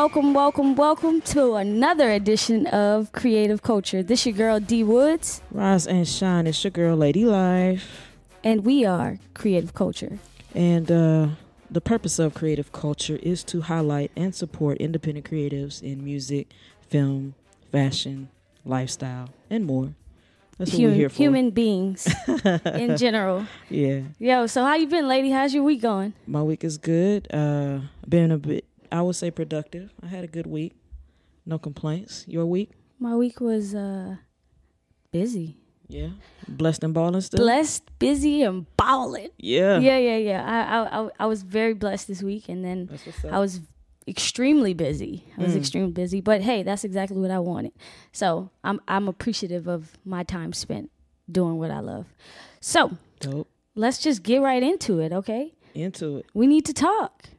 welcome, welcome, welcome to another edition of Creative Culture. This your girl D Woods, Rise and shine. It's your girl, Lady Life. and we are Creative Culture. And uh, the purpose of creative culture is to highlight and support independent creatives in music, film, fashion, lifestyle, and more. That's what we're here for. human beings in general. Yeah. Yo, so how you been, lady? How's your week going? My week is good. Uh, been a bit, I would say, productive. I had a good week. No complaints. Your week? My week was uh busy. Yeah. Blessed and balling still? Blessed, busy, and balling. Yeah. Yeah, yeah, yeah. I, I, I, was very blessed this week, and then That's what's up. I was extremely busy. I was Mm. extremely busy, but hey, that's exactly what I wanted. So I'm I'm appreciative of my time spent doing what I love. So Dope. let's just get right into it, okay? Into it. We need to talk.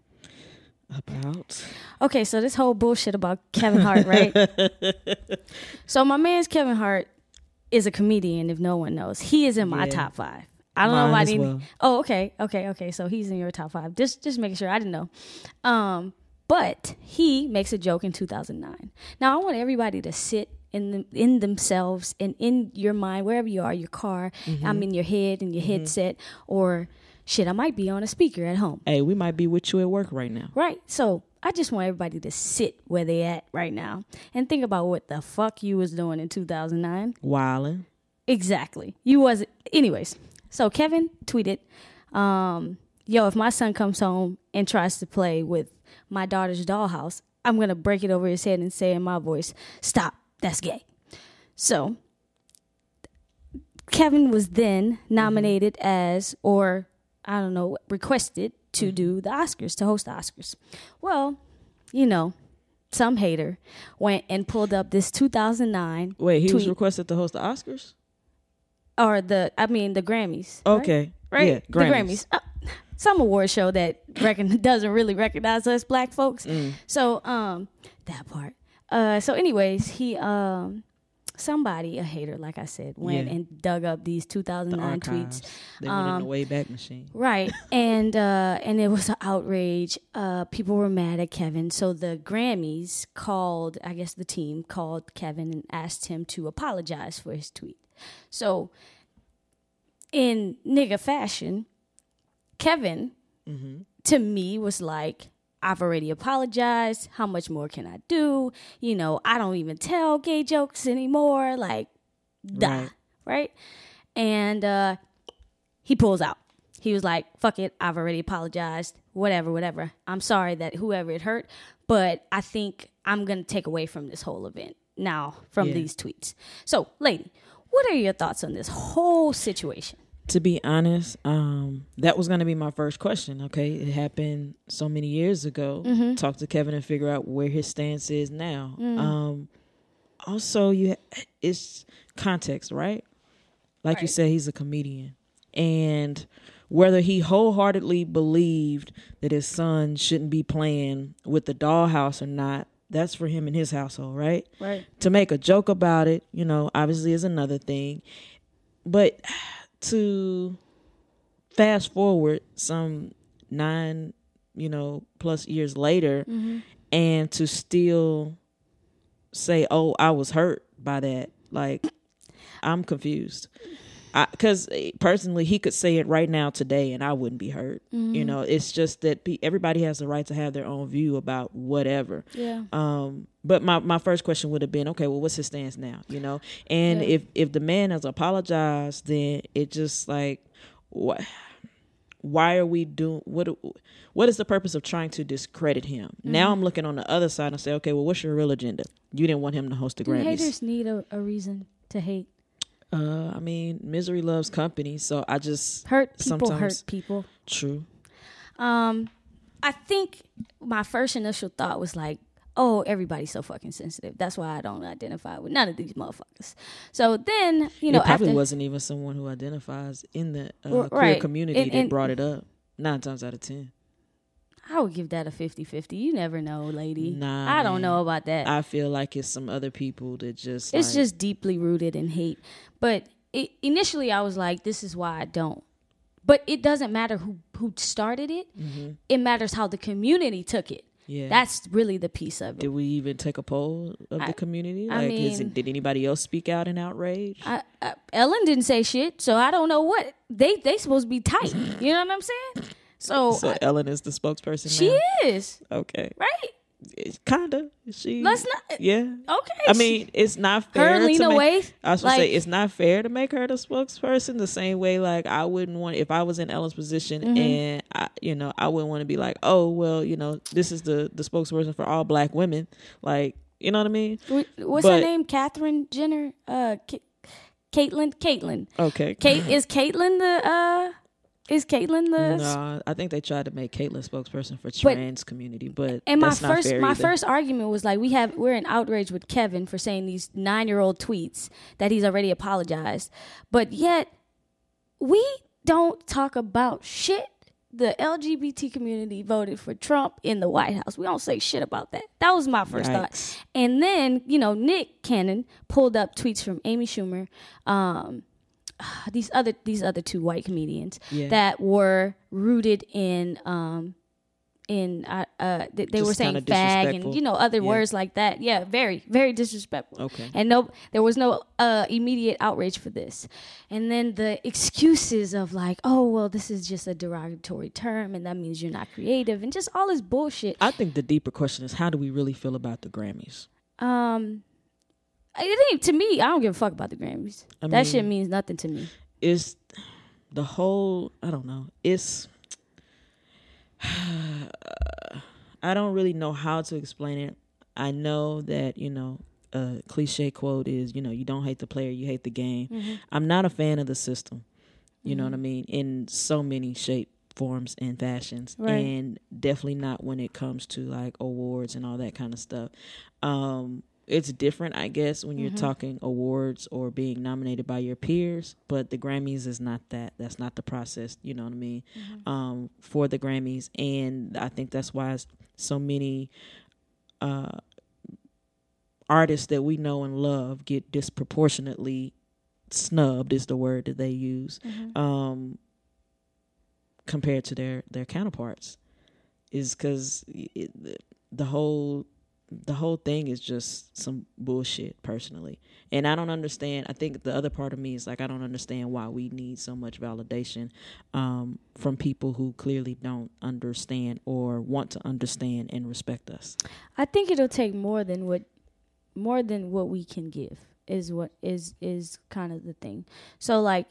About. Okay, so this whole bullshit about Kevin Hart, right? so my man's Kevin Hart is a comedian. If no one knows, he is in my Yeah. top five. I don't know Mine why I didn't. well. Oh, okay, okay, okay. So he's in your top five. Just, just making sure. I didn't know. Um, but he makes a joke in 2009. Now I want everybody to sit in the, in themselves and in your mind, wherever you are, your car. Mm-hmm. I'm in your head and your headset, or shit, I might be on a speaker at home. Hey, we might be with you at work right now. Right. So I just want everybody to sit where they at right now and think about what the fuck you was doing in 2009. Wildin'. Exactly. You was anyways. So Kevin tweeted, um, "Yo, if my son comes home and tries to play with my daughter's dollhouse, I'm gonna break it over his head and say in my voice, "Stop, that's gay." So Kevin was then nominated as, or I don't know, requested to do the Oscars to host the Oscars. Well, you know, some hater went and pulled up this 2009 Wait, he was requested to host the Oscars? or the I mean the Grammys. Okay. right? Yeah, The Grammys. Uh, some award show that reckon doesn't really recognize us black folks. Mm. So um that part. Uh so anyways, he um somebody a hater like I said went Yeah. and dug up these The 2009 tweets. archives. They went in Um, the Wayback Machine. Right. and uh and it was an outrage. Uh people were mad at Kevin. So the Grammys called, I guess the team called Kevin and asked him to apologize for his tweet. So in nigga fashion, Kevin Mm-hmm. to me was like I've already apologized. How much more can I do? You know, I don't even tell gay jokes anymore. Like, duh, Right. right? And uh, he pulls out. He was like, fuck it, I've already apologized. Whatever, whatever. I'm sorry that whoever it hurt, but I think I'm going to take away from this whole event now from Yeah. these tweets. So, lady, what are your thoughts on this whole situation? To be honest, um, that was going to be my first question. Okay, it happened so many years ago. Mm-hmm. Talk to Kevin and figure out where his stance is now. Mm. Um, also, you ha- it's context, right? Like you said, he's a comedian, and whether he wholeheartedly believed that his son shouldn't be playing with the dollhouse or not, that's for him and his household, right? Right. to make a joke about it, you know, obviously is another thing. But to fast forward some nine, you know, plus years later Mm-hmm. and to still say, "Oh, I was hurt by that." Like I'm confused. Because personally, he could say it right now today, and I wouldn't be hurt. Mm-hmm. You know, it's just that pe- everybody has the right to have their own view about whatever. Yeah. Um, but my, my first question would have been, okay, well, what's his stance now? You know, and Yeah. if if the man has apologized, then it just like, what? Why are we doing what? What is the purpose of trying to discredit him? Mm-hmm. Now I'm looking on the other side and say, okay, well, what's your real agenda? You didn't want him to host the Do Grammys. haters need a, a reason to hate? Uh, I mean, misery loves company, so I just Hurt people Sometimes- hurt people. true. Um, I think my first initial thought was like, oh, everybody's so fucking sensitive. That's why I don't identify with none of these motherfuckers. So then, you know, it probably after wasn't even someone who identifies in the uh, Well, queer community And- that and- brought it up. Nine times out of ten. I would give that a 50-50. You never know, lady. Nah, I don't man. know about that. I feel like it's some other people that just it's like, just deeply rooted in hate. But it, initially, I was like, this is why I don't. But it doesn't matter who who started it. Mm-hmm. It matters how the community took it. Yeah. That's really the piece of it. Did we even take a poll of I- the community? I Like, is mean- it, did anybody else speak out in outrage? I, I, Ellen didn't say shit, so I don't know what they they supposed to be tight. You know what I'm saying? So, so I- Ellen is the spokesperson. she now? is okay. right. It's kinda. She. Let's not. Yeah. Okay. I mean, it's not fair. to Lena make, Waithe. I was gonna say it's not fair to make her the spokesperson. The same way, like I wouldn't want if I was in Ellen's position Mm-hmm. and I, you know, I wouldn't want to be like, oh well, you know, this is the the spokesperson for all black women. Like, you know what I mean? Wh- What's her name? Catherine Jenner. Uh, K- Caitlyn. Caitlyn. Okay. Kate is Caitlyn the uh is Caitlyn the No, I think they tried to make Caitlyn spokesperson for trans community, but and my first my either. first argument was like we have we're in outrage with Kevin for saying these nine year old tweets that he's already apologized, but yet we don't talk about shit. The LGBT community voted for Trump in the White House. We don't say shit about that. That was my first thought. And then, you know, Nick Cannon pulled up tweets from Amy Schumer, um, these other these other two white comedians Yeah. that were rooted in um in uh, uh they, were saying fag and you know other Yeah. words like that. Yeah, very very disrespectful. Okay. And no there was no uh immediate outrage for this. And then the excuses of like, oh well this is just a derogatory term and that means you're not creative and just all this bullshit. I think the deeper question is how do we really feel about the Grammys? Um, it ain't to me. I don't give a fuck about the Grammys. I that shit means nothing to me. It's the whole I don't know. It's I don't really know how to explain it. I know that, you know, a cliche quote is, you know, you don't hate the player, you hate the game. Mm-hmm. I'm not a fan of the system. You know what I mean? In so many shape, forms, and fashions. Right. And definitely not when it comes to like awards and all that kind of stuff. Um, it's different, I guess, when you're Mm-hmm. talking awards or being nominated by your peers, but the Grammys is not that. That's not the process, you know what I mean? Mm-hmm. Um, for the Grammys. And I think that's why so many uh artists that we know and love get disproportionately snubbed is the word that they use um compared to their their counterparts is because the whole the whole thing is just some bullshit personally and i don't understand i think the other part of me is like i don't understand why we need so much validation um, from people who clearly don't understand or want to understand and respect us I think it'll take more than what more than what we can give is what is is kind of the thing. So like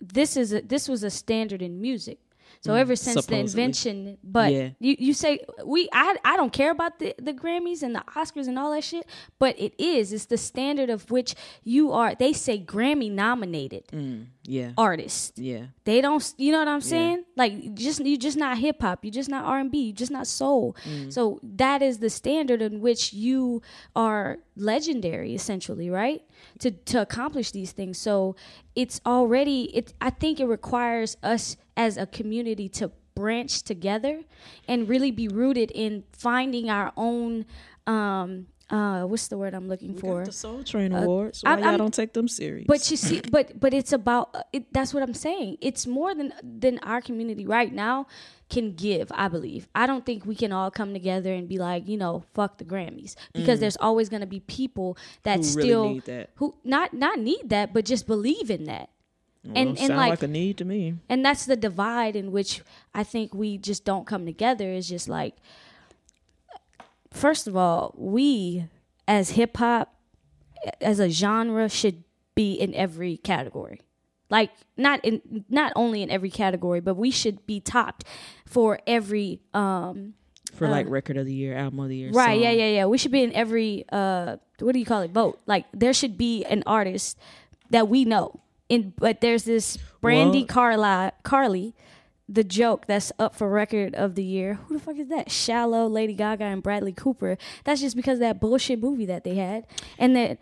this is a, this was a standard in music. So ever since the invention, but Yeah. you, you say we I I don't care about the the Grammys and the Oscars and all that shit, but it is it's the standard of which you are. They say Grammy nominated mm, yeah artist. yeah They don't, you know what I'm saying? Like, just you just not hip hop. You just not R and B. You just not soul. So that is the standard in which you are legendary, essentially, right? To to accomplish these things. So it's already. It. I think it requires us as a community to branch together and really be rooted in finding our own. Um, uh, what's the word I'm looking we for? got the soul train awards why I'm- y'all don't take them serious But you see, but but it's about uh, it, that's what I'm saying. It's more than than our community right now can give. I believe. I don't think we can all come together and be like, you know, fuck the Grammys because there's always going to be people that Mm. Who really still need that. who not not need that, but just believe in that. Well, and and like, like a need to me and that's the divide in which I think we just don't come together. Is just like, first of all, we as hip hop, as a genre, should be in every category. Like not in not only in every category, but we should be topped for every um for like record of the year, album of the year. Right, yeah, song. yeah, yeah. We should be in every uh what do you call it? Vote. Like there should be an artist that we know. In but there's this Brandi Well- Carly Carly, the joke that's up for record of the year. Who the fuck is that? Shallow, Lady Gaga, and Bradley Cooper. That's just because of that bullshit movie that they had. And that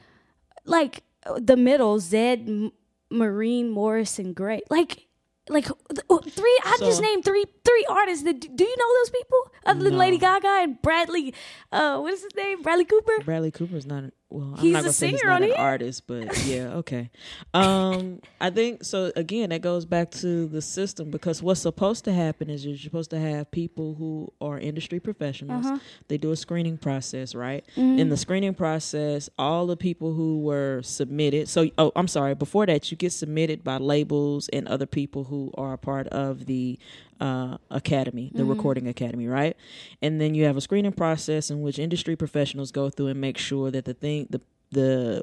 like the middle, Zedd Maren Morris and Grey. Like like three. oh, three I just named three three artists that do you know those people other than No. Lady Gaga and Bradley uh what is his name Bradley Cooper Bradley Cooper's not well, I'm He's not a gonna say he's not an artist, but yeah, okay. Um, I think so. Again, that goes back to the system because what's supposed to happen is you're supposed to have people who are industry professionals. Uh-huh. They do a screening process, right? Mm-hmm. In the screening process, all the people who were submitted. So, oh, I'm sorry. Before that, you get submitted by labels and other people who are a part of the uh, academy, the recording academy, right? And then you have a screening process in which industry professionals go through and make sure that the thing, the the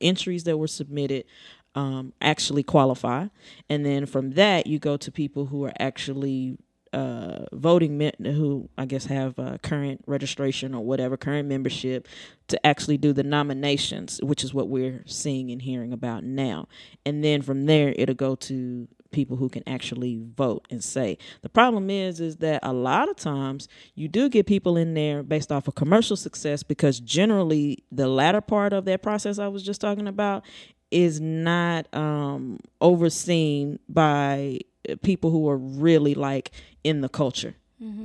entries that were submitted um, actually qualify, and then from that you go to people who are actually uh, voting men who I guess have uh, current registration or whatever current membership to actually do the nominations, which is what we're seeing and hearing about now. And then from there, it'll go to people who can actually vote and say. The problem is, is that a lot of times you do get people in there based off of commercial success because generally the latter part of that process I was just talking about is not um, overseen by people who are really like in the culture.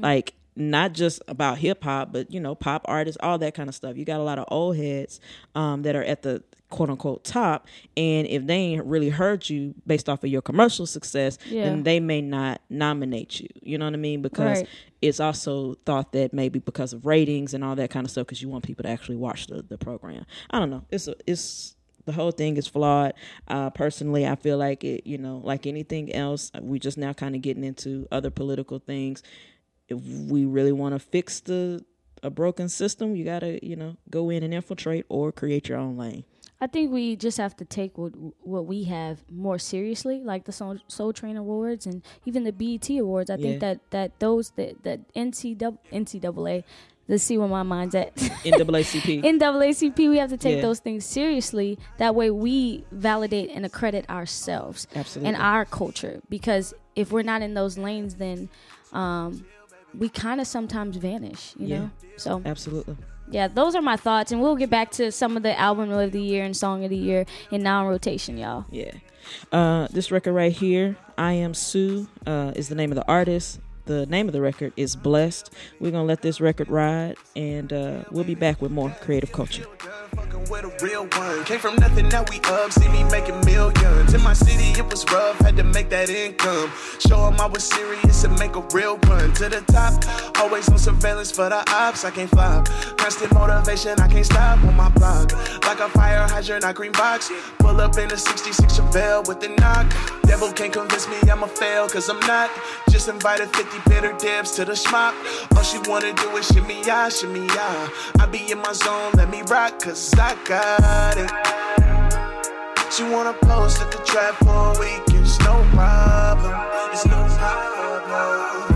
Like not just about hip hop but you know pop artists all that kind of stuff. You got a lot of old heads um, that are at the quote unquote top and if they ain't really heard you based off of your commercial success Yeah. then they may not nominate you you know what i mean because Right. it's also thought that maybe because of ratings and all that kind of stuff because you want people to actually watch the, the program i don't know it's a, it's the whole thing is flawed. Uh, personally, I feel like it, you know, like anything else, we just now kind of getting into other political things. If we really want to fix the a broken system, you got to, you know, go in and infiltrate or create your own lane. I think we just have to take what what we have more seriously, like the Soul, Soul Train Awards and even the BET Awards. I Yeah. think that that those that that NCAA, NCAA let's see where my mind's at. NAACP. NAACP, we have to take Yeah. those things seriously. That way, we validate and accredit ourselves Absolutely. and our culture. Because if we're not in those lanes, then um, we kind of sometimes vanish. You Yeah. know. So Absolutely. Yeah, those are my thoughts, and we'll get back to some of the album of the year and song of the year in now rotation, y'all. Yeah. Uh, this record right here, I Am Sue, uh, is the name of the artist. The name of the record is Blessed. We're going to let this record ride, and uh, we'll be back with more creative culture. Fucking with a real one. Came from nothing, now we up. See me making millions. In my city, it was rough. Had to make that income. Show 'em I was serious and make a real run to the top. Always on surveillance for the ops. I can't flop. Constant motivation, I can't stop on my block. Like a fire hydrant, I green box. Pull up in a 66 Chevelle with the knock. Devil can't convince me I'ma fail, cause I'm not. Just invited 50 bitter dips to the schmuck. All she wanna do is shimmy ya, shimmy ya. I be in my zone, let me rock, cause I got it. She wanna post at the trap for a week, it's no problem. It's no problem.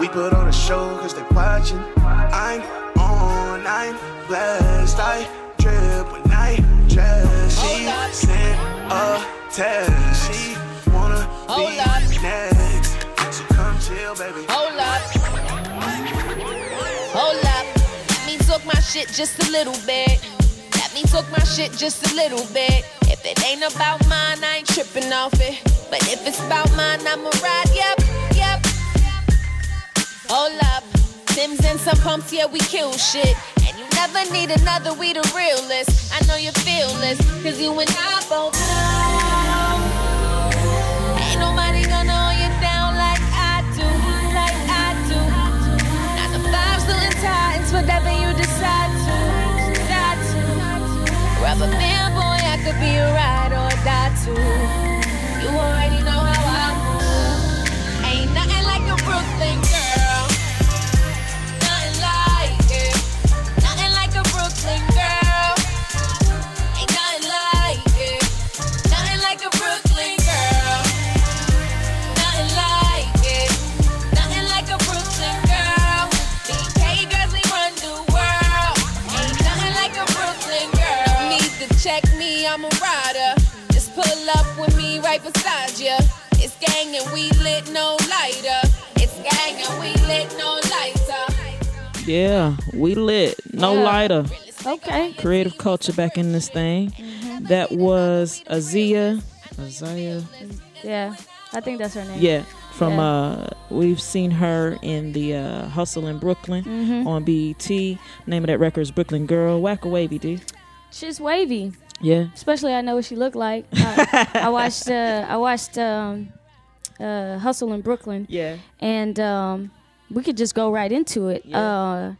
We put on a show cause they watching. I'm on, I'm blessed. I drip when I dress. She sent a text. She wanna Hold be next. So come chill, baby. Hold up. Hold up. Let me talk my shit just a little bit. Me talk my shit just a little bit. If it ain't about mine, I ain't tripping off it. But if it's about mine, I'ma ride. Yep, yep. Hold up. Sims and some pumps, yeah, we kill shit. And you never need another, we the realest. I know you feel this, cause you and I both know. To. Rubber band boy, I could be a ride I'm a rider. Just pull up with me right beside ya. It's gang and we lit no lighter. It's gang and we lit no lighter. Yeah, we lit. No Yeah. lighter. Okay. Creative culture back in this thing. That was Azia. Azia. Yeah, I think that's her name. Yeah. From Yeah. uh we've seen her in the uh Hustle in Brooklyn Mm-hmm. on BET. Name of that record is Brooklyn Girl. Whack a wavy, D. She's wavy. Yeah. Especially I know what she looked like. I, I watched uh, I watched um, uh, Hustle in Brooklyn, Yeah. and um, we could just go right into it. Yeah. Uh,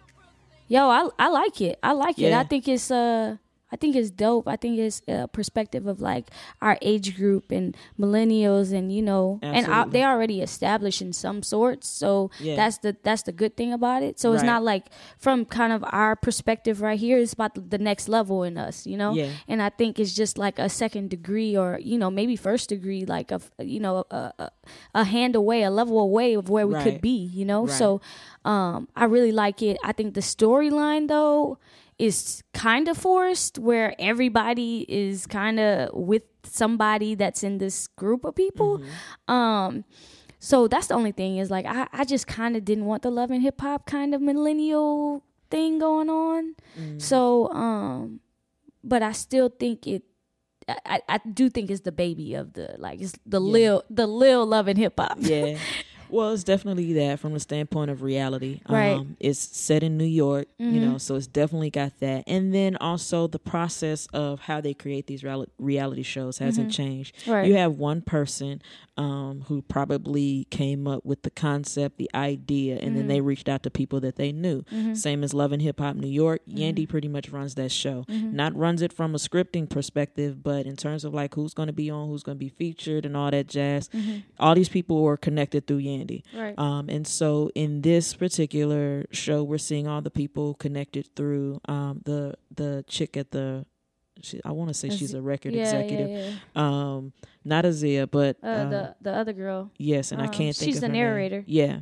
yo, I I like it. I like it. I think it's uh I think it's dope. I think it's a perspective of like our age group and millennials, and you know, and uh, Absolutely. they already established in some sorts. So Yeah. that's the that's the good thing about it. So it's Right. not like from kind of our perspective right here. It's about the, the next level in us, you know. Yeah. And I think it's just like a second degree, or you know, maybe first degree, like a you know a a, a hand away, a level away of where we Right. could be, you know. Right. So um, I really like it. I think the storyline though is kind of forced, where everybody is kind of with somebody that's in this group of people. Mm-hmm. Um, so that's the only thing is like I, I just kind of didn't want the love and hip hop kind of millennial thing going on. Mm. So um, but I still think it. I, I I do think it's the baby of the like it's the lil the lil love and hip hop. Yeah. Well, it's definitely that from the standpoint of reality. Right. Mm-hmm. Um, it's set in New York, you know, so it's definitely got that. And then also the process of how they create these reali- reality shows hasn't changed. Mm-hmm. Right. You have one person um, who probably came up with the concept, the idea, and then they Mm-hmm. reached out to people that they knew. Same as Love and Hip Hop New York. Mm-hmm. Yandy pretty much runs that show. Not runs it from a scripting perspective, but in terms of like who's going to be on, who's going to be featured, and all that jazz. All these people were connected through Yandy. Right. Um, and so in this particular show, we're seeing all the people connected through um, the the chick at the. She, I want to say she's a record yeah, executive. Yeah, yeah. Um, not Azia, but Uh, uh, the the other girl. yes, and I um, can't think she's of the her name. narrator. Yeah.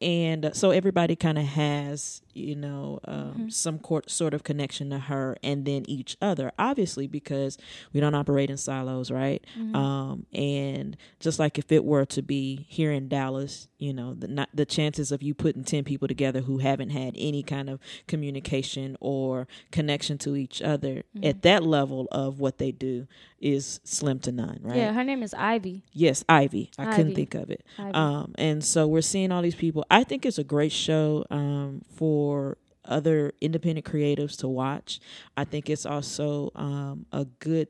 And uh, so everybody kind of has you know um, Mm-hmm. some court, sort of connection to her and then each other obviously because we don't operate in silos right Mm-hmm. um, and just like if it were to be here in dallas you know the not the chances of you putting 10 people together who haven't had any kind of communication or connection to each other Mm-hmm. at that level of what they do is slim to none right Yeah, her name is Ivy. Yes, Ivy. I couldn't think of it. Um, and so we're seeing all these people. I think it's a great show um, for other independent creatives to watch. I think it's also um, a good,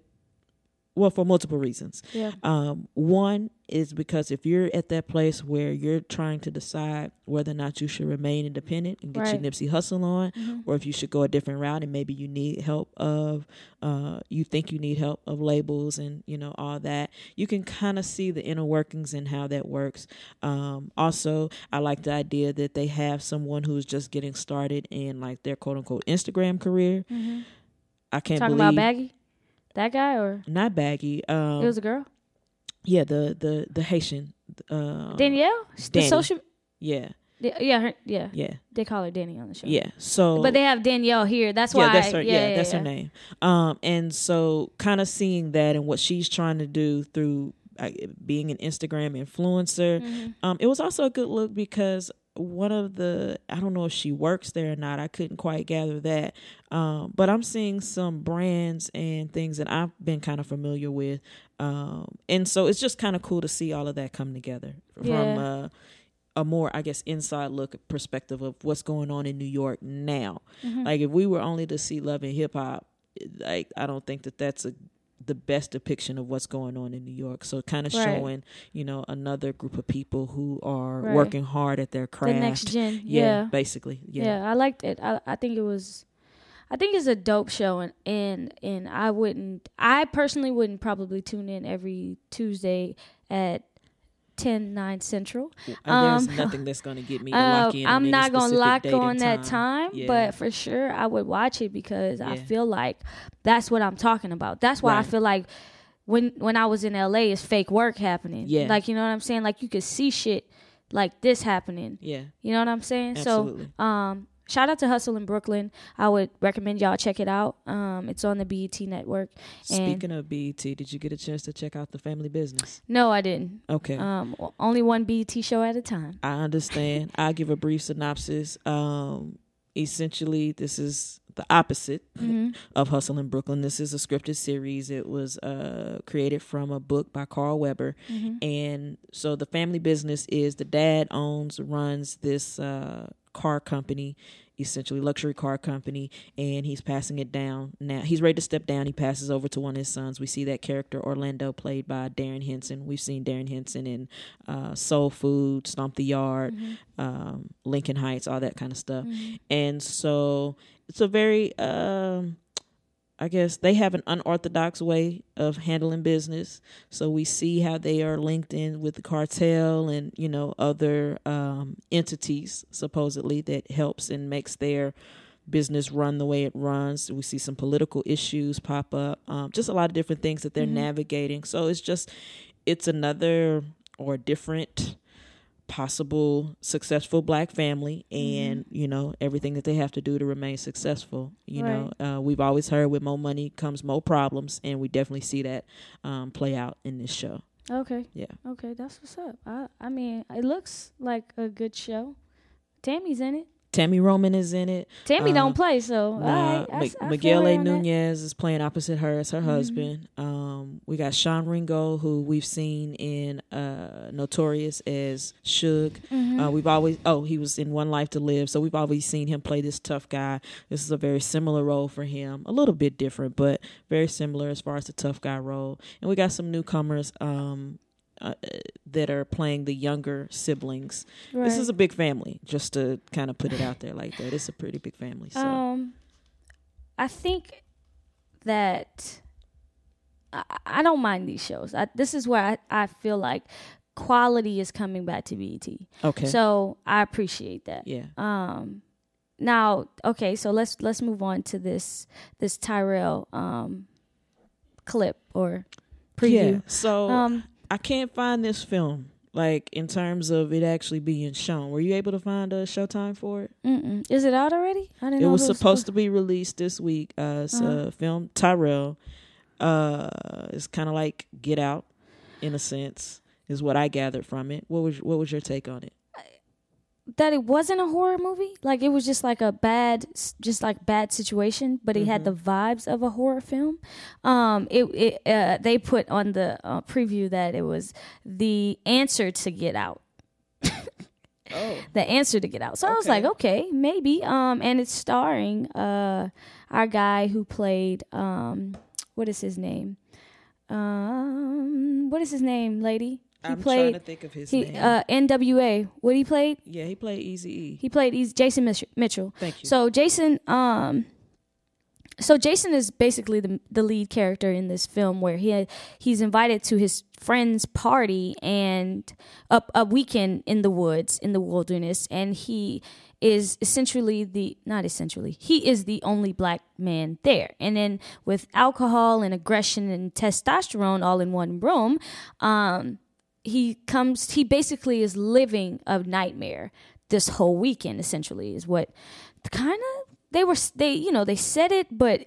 well, for multiple reasons. Yeah. Um, one is because if you're at that place where you're trying to decide whether or not you should remain independent and get Right. Mm-hmm. your Nipsey Hussle on, or if you should go a different route and maybe you need help of, uh, you think you need help of labels and you know all that, you can kind of see the inner workings and how that works. Um, also, I like the idea that they have someone who's just getting started in like their quote unquote Instagram career. I can't Talking believe about Baggy, that guy, or not baggy. Um, it was a girl, yeah, the the the Haitian. Uh, Danielle. The social, Yeah, yeah, her, yeah. yeah, They call her Danny on the show. yeah. So, but they have Danielle here. That's why. yeah, that's her. Yeah, Yeah, yeah, that's her name. Um, and so kind of seeing that and what she's trying to do through uh, being an Instagram influencer, Mm-hmm. um, it was also a good look because one of the I don't know if she works there or not. I couldn't quite gather that. Um, but I'm seeing some brands and things that I've been kind of familiar with. Um, and so it's just kind of cool to see all of that come together from Yeah. uh, a more, I guess, inside look perspective of what's going on in New York now. Mm-hmm. Like if we were only to see love and hip hop, like I don't think that that's a the best depiction of what's going on in New York. So kind of Right. showing, you know, another group of people who are Right. working hard at their craft. The next gen. yeah, Yeah. basically. Yeah. Yeah. I liked it. I, I think it was I think it's a dope show and, and and I wouldn't I personally wouldn't probably tune in every Tuesday at 10 9 central. And there's Um, nothing that's going to get me to Uh, lock in. I'm not gonna specific lock on and that time, Yeah. but for sure I would watch it because I feel like that's what I'm talking about. That's why I feel like when when I was in LA, it's fake work happening. Yeah. like you know what I'm saying. Like you could see shit like this happening. yeah, You know what I'm saying? Absolutely. So, um, shout out to Hustle in Brooklyn. I would recommend y'all check it out. Um, it's on the BET network. Speaking of BET, did you get a chance to check out the family business? no, I didn't. Okay. Um, only one BET show at a time. I understand. I'll give a brief synopsis. Um, essentially, this is the opposite Mm-hmm. of Hustle in Brooklyn. This is a scripted series. It was uh, created from a book by Carl Weber. Mm-hmm. And so the family business is the dad owns, runs this uh, car company essentially luxury car company, and he's passing it down. Now he's ready to step down. He passes over to one of his sons. We see that character Orlando, played by Darrin Henson. We've seen Darrin Henson in uh, Soul Food, Stomp the Yard, um, Lincoln Heights, all that kind of stuff. And so it's a very um, I guess they have an unorthodox way of handling business. So we see how they are linked in with the cartel and you know other um, entities supposedly that helps and makes their business run the way it runs. We see some political issues pop up, um, just a lot of different things that they're navigating. So it's just it's another or different possible successful black family and you know everything that they have to do to remain successful you know uh, we've always heard with more money comes more problems and we definitely see that um, play out in this show Okay. yeah Okay, that's what's up. I I mean, it looks like a good show. Tami's in it. Tammy roman is in it Tami Uh, don't play, so Nah, all right, I, Mi- s- I Miguel A. Mm-hmm. Nunez is playing opposite her as her husband. Um, we got Sean Ringgold, who we've seen in uh, Notorious as Suge. Mm-hmm. Uh, we've always oh he was in One Life to Live, so we've always seen him play this tough guy. This is a very similar role for him, a little bit different, but very similar as far as the tough guy role. And we got some newcomers. Um, uh, that are playing the younger siblings. This is a big family, just to kind of put it out there like that. It's a pretty big family. So. Um, I think that I, I don't mind these shows. I, this is where I, I feel like quality is coming back to BET. Okay. So I appreciate that. yeah. Um, now, okay, so let's let's move on to this this Tyrel um clip or preview. Yeah. So Um, I can't find this film. Like in terms of it actually being shown, were you able to find a showtime for it? mm-mm. is it out already? I didn't It was supposed to be released this week. Uh, it's Uh-huh. a film. Tyrel. Uh, it's kind of like Get Out, in a sense, is what I gathered from it. What was what was your take on it? That it wasn't a horror movie. Like it was just like a bad, just like bad situation, but it had the Mm-hmm. vibes of a horror film. Um, it, it uh, they put on the uh, preview that it was the answer to Get Out. Oh, the answer to Get Out. So I was like, okay, maybe. Um, and it's starring uh our guy who played um, what is his name? Um, what is his name, lady? He I'm played trying to think of his he name. uh N.W.A. What he played? yeah, he played Easy E. He played he's Jason Mitchell. Thank you. So Jason, um, so Jason is basically the the lead character in this film, where he he's invited to his friend's party and a, a weekend in the woods in the wilderness, and he is essentially the not essentially he is the only black man there and then with alcohol and aggression and testosterone all in one room um he comes he basically is living a nightmare this whole weekend essentially is what kind of they were they you know they said it but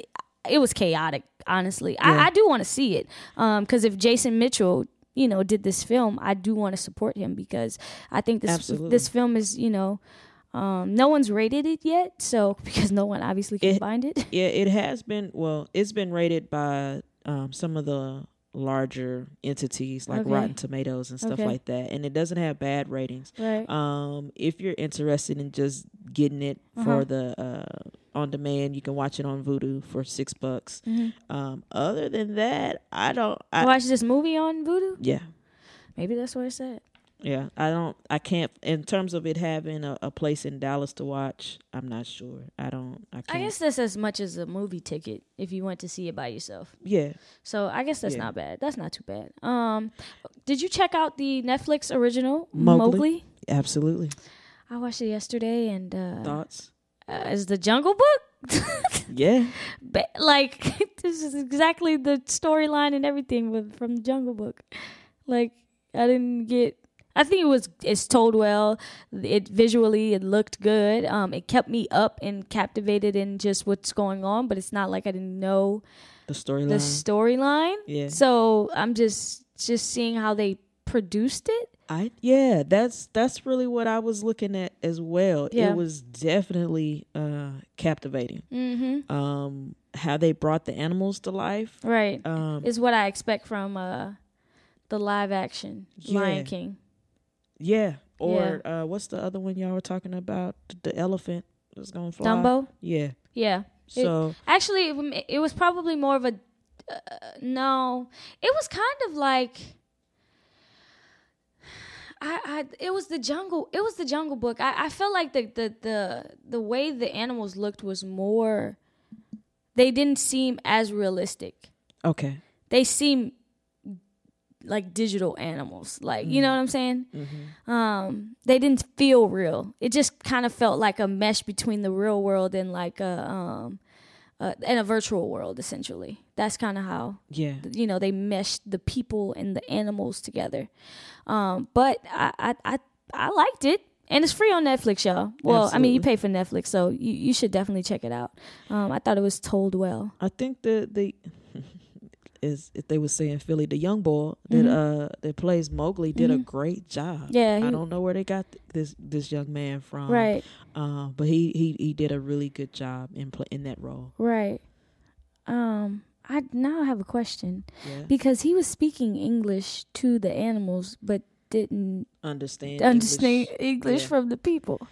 it was chaotic honestly Yeah. I, I do want to see it um because if jason mitchell you know did this film i do want to support him because i think this Absolutely. this film is you know um no one's rated it yet so because no one obviously can It- find it Yeah, it has been. Well, it's been rated by um, some of the larger entities like Okay. Rotten Tomatoes and stuff Okay. like that, and it doesn't have bad ratings. right Um, if you're interested in just getting it Uh-huh. for the uh, on demand, you can watch it on Vudu for six bucks. Mhm. Um, other than that, I don't. I, watch this movie on Vudu yeah, maybe that's where it's at yeah. I don't. I can't. In terms of it having a, a place in Dallas to watch, I'm not sure. I don't. I can't. I guess that's as much as a movie ticket if you went to see it by yourself. Yeah. So I guess that's Yeah. not bad. That's not too bad. Um, did you check out the Netflix original Mowgli? Absolutely. I watched it yesterday, and uh, Thoughts? uh, is the Jungle Book? Yeah. Ba- like this is exactly the storyline and everything with from the Jungle Book. Like I didn't get. I think it was it's told well. It visually it looked good. Um, it kept me up and captivated in just what's going on. But it's not like I didn't know The storyline. the storyline. Yeah. So I'm just just seeing how they produced it. I yeah, that's that's really what I was looking at as well. Yeah. It was definitely uh captivating. Mm-hmm. Um how they brought the animals to life. Right. Um is what I expect from uh the live action Yeah. Lion King. Yeah. Or uh what's the other one y'all were talking about? The elephant. was gonna fly. Dumbo. Yeah. Yeah. It- So Actually, it, it was probably more of a uh, no. It was kind of like I, I. It was the jungle. It was the Jungle Book. I, I felt like the, the the the way the animals looked was more. They didn't seem as realistic. okay. They seem like digital animals. Like you know what I'm saying? Um, they didn't feel real. It just kind of felt like a mesh between the real world and like a um, uh, and a virtual world. Essentially, that's kind of how Yeah. you know they meshed the people and the animals together. Um, but I, I I I liked it. And it's free on Netflix, y'all. Well, I mean, you pay for Netflix, so you, you should definitely check it out. Um, I thought it was told well. I think that they is if they were saying Philly, the young boy that uh that plays Mowgli did a great job. Mm-hmm. Yeah, I don't know where they got th- this this young man from. Right. Uh, but he he he did a really good job in pl- in that role. Right. Um, I now have a question Yeah. because he was speaking English to the animals, but didn't Understand. understand English. English Yeah. from the people.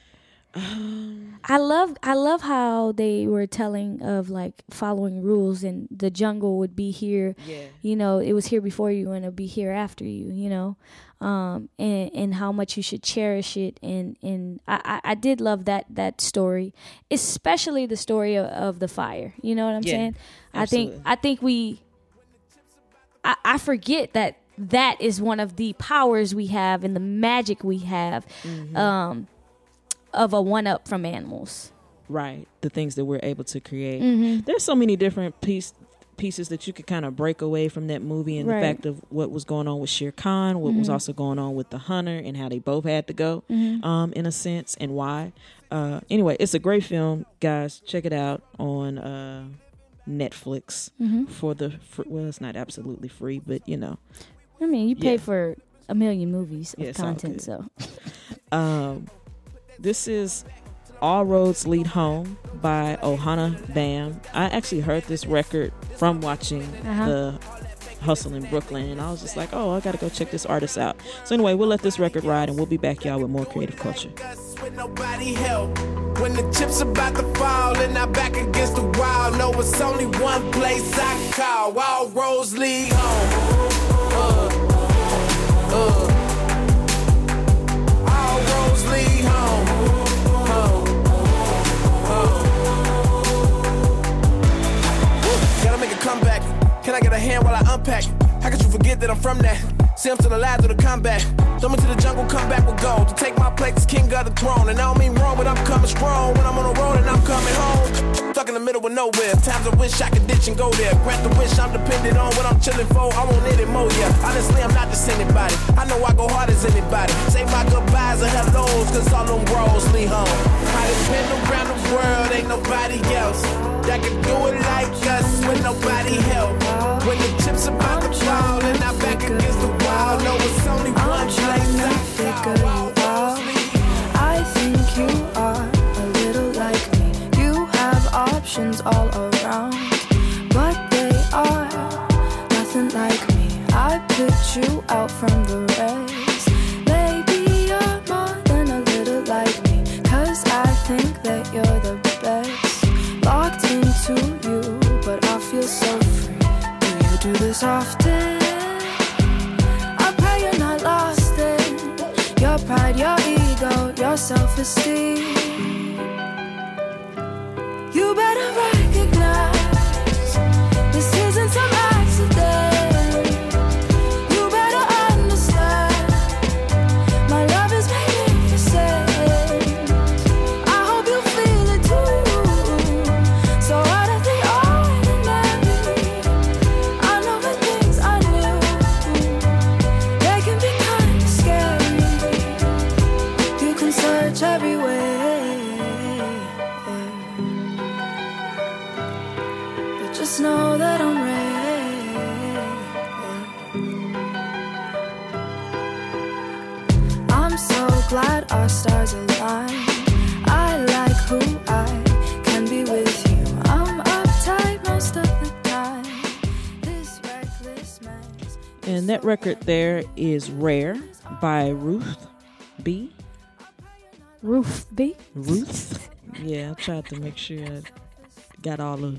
I love I love how they were telling of like following rules and the jungle would be here. Yeah. You know, it was here before you and it'll be here after you, you know. Um and and how much you should cherish it and and I, I, I did love that that story, especially the story of, of the fire. You know what I'm Yeah, saying? I think. I think we I, I forget that that is one of the powers we have and the magic we have Mm-hmm. um, of a one up from animals. Right. The things that we're able to create. Mm-hmm. There's so many different piece pieces that you could kind of break away from that movie and Right. the fact of what was going on with Shere Khan, what was also going on with the hunter and how they both had to go um, in a sense and why. Uh, anyway, it's a great film, guys. Check it out on uh, Netflix for the fr- well, it's not absolutely free, but you know, I mean, you pay Yeah. for a million movies of Yeah, content, so Um, this is All Roads Lead Home by Ohana Bam. I actually heard this record from watching Uh-huh. the Hustle in Brooklyn, and I was just like, oh, I gotta go check this artist out. So, anyway, we'll let this record ride, and we'll be back, y'all, with more creative culture. us with nobody help. When the chips about to fall and I back against the wall, no, it's only one place I can call. All roads lead home. Uh, uh. All roads lead Can I get a hand while I unpack? How could you forget that I'm from that? See, I'm to the last of the combat. Throw me to the jungle, come back with gold. To take my place as king of the throne. And I don't mean wrong, but I'm coming strong. When I'm on the road and I'm coming home. Stuck in the middle of nowhere. Times I wish I could ditch and go there. Grant the wish I'm dependent on what I'm chilling for. I won't need it more, yeah. Honestly, I'm not just anybody. I know I go hard as anybody. Say my goodbyes and hellos, cause all them roads lead home. I been around the world, ain't nobody else that can do it like us with nobody help. When the chips about to fall and I back against the wall, no, it's only one place I figure you out. I think you are a little like me. You have options all around, but they are nothing like me. I picked you out from the race. This often? I pray you're not lost in your pride, your ego, your self esteem. You better recognize that record there is Rare by Ruth B. Ruth B. Ruth Yeah, I tried to make sure I got all the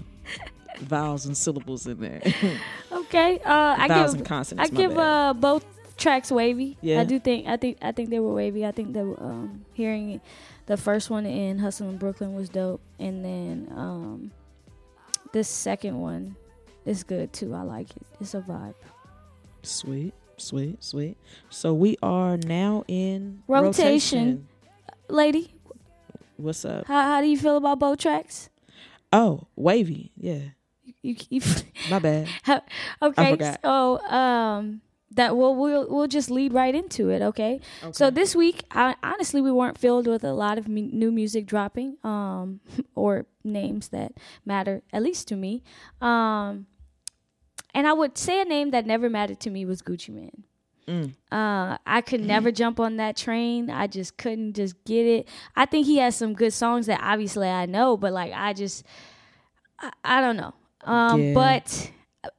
vowels and syllables in there. Okay. Uh, I vowels give and consonants. I give uh both tracks wavy. Yeah. I do think I think I think they were wavy. I think that um hearing the first one in Hustle in Brooklyn was dope, and then um this second one is good too. I like it. It's a vibe. Sweet, sweet, sweet. So we are now in Rotation. Lady, What's up? how how do you feel about both tracks? Oh, wavy. Yeah, You, you my bad. okay? So um that we'll we'll we'll just lead right into it. Okay. So this week, I, honestly, we weren't filled with a lot of mu- new music dropping, um, or names that matter, at least to me. Um, and I would say a name that never mattered to me was Gucci Mane. Mm. Uh, I could never jump on that train. I just couldn't just get it. I think he has some good songs that obviously I know, but like I just, I, I don't know. Um, Yeah. but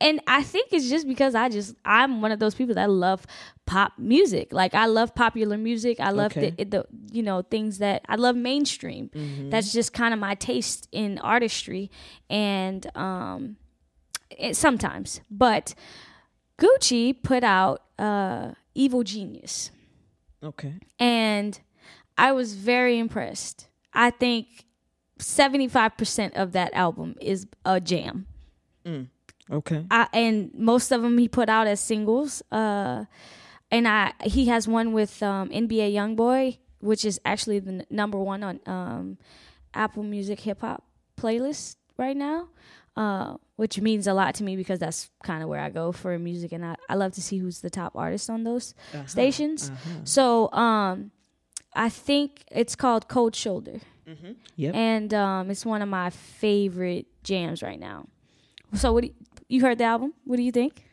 and I think it's just because I just I'm one of those people that love pop music. Like I love popular music. I love Okay. the, the you know things that I love mainstream. That's just kind of my taste in artistry, and um, it, sometimes. But Gucci put out uh, "Evil Genius." Okay. and I was very impressed. I think 75% of that album is a jam. Okay. I, and most of them he put out as singles. Uh, and I he has one with um, NBA YoungBoy, which is actually the n- number one on um, Apple Music hip hop playlist right now. Uh, which means a lot to me because that's kind of where I go for music, and I, I love to see who's the top artist on those stations. So um, I think it's called Cold Shoulder Yep. and um, it's one of my favorite jams right now. So, what do you, you heard the album? What do you think?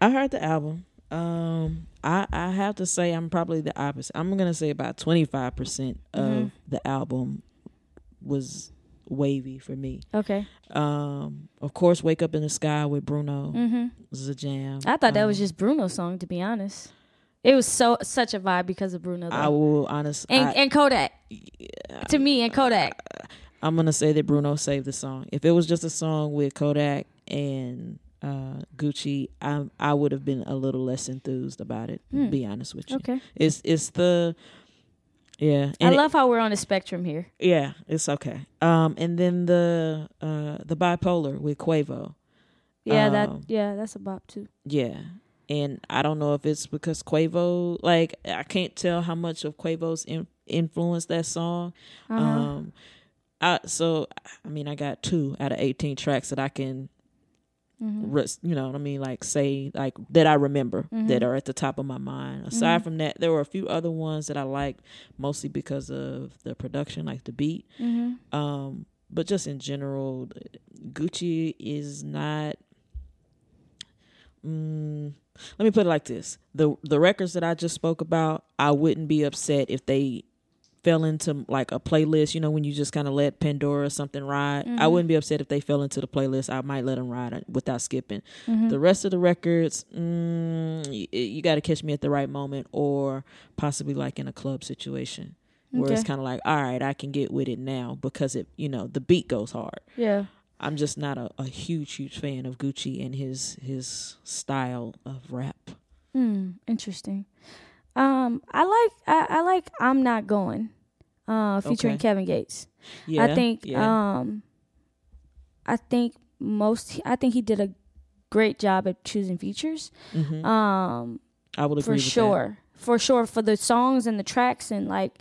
I heard the album. Um, I I have to say I'm probably the opposite. I'm gonna say about 25 percent of Mm-hmm. the album was wavy for me. Okay, Um, of course, "Wake Up in the Sky" with Bruno mm-hmm. was a jam. I thought that was Um, just Bruno's song. To be honest, it was so such a vibe because of Bruno. Though. I will honest. and and Kodak. to me, and Kodak. I'm gonna say that Bruno saved the song. If it was just a song with Kodak and uh, Gucci, I I would have been a little less enthused about it. to Hmm. Be honest with you. Okay, It's it's the yeah. I and it- love how we're on a spectrum here. Yeah, it's okay. Um, and then the uh the bipolar with Quavo. Yeah, Um, that yeah, that's a bop too. Yeah. And I don't know if it's because Quavo, like, I can't tell how much of Quavo's in, influenced that song. Uh-huh. Um, I so I mean, I got two out of eighteen tracks that I can, Mm-hmm. you know what I mean, like say like that I remember Mm-hmm. that are at the top of my mind. Aside from that, there were a few other ones that I liked mostly because of the production, like the beat. Mm-hmm. Um, but just in general, Gucci is not. Mm, let me put it like this: the the records that I just spoke about, I wouldn't be upset if they fell into like a playlist. You know, when you just kind of let Pandora or something ride. I wouldn't be upset if they fell into the playlist. I might let them ride without skipping. The rest of the records, mm, you, you got to catch me at the right moment, or possibly like in a club situation where it's kind of like, all right, I can get with it now because it, you know, the beat goes hard. Yeah. I'm just not a, a huge, huge fan of Gucci and his his style of rap. Hmm. Interesting. Um, I like I, I like I'm not going. Uh, featuring Okay. Kevin Gates. Yeah, I think yeah. um I think most I think he did a great job at choosing features. Mhm. Um I would agree for sure. For sure for the songs and the tracks and like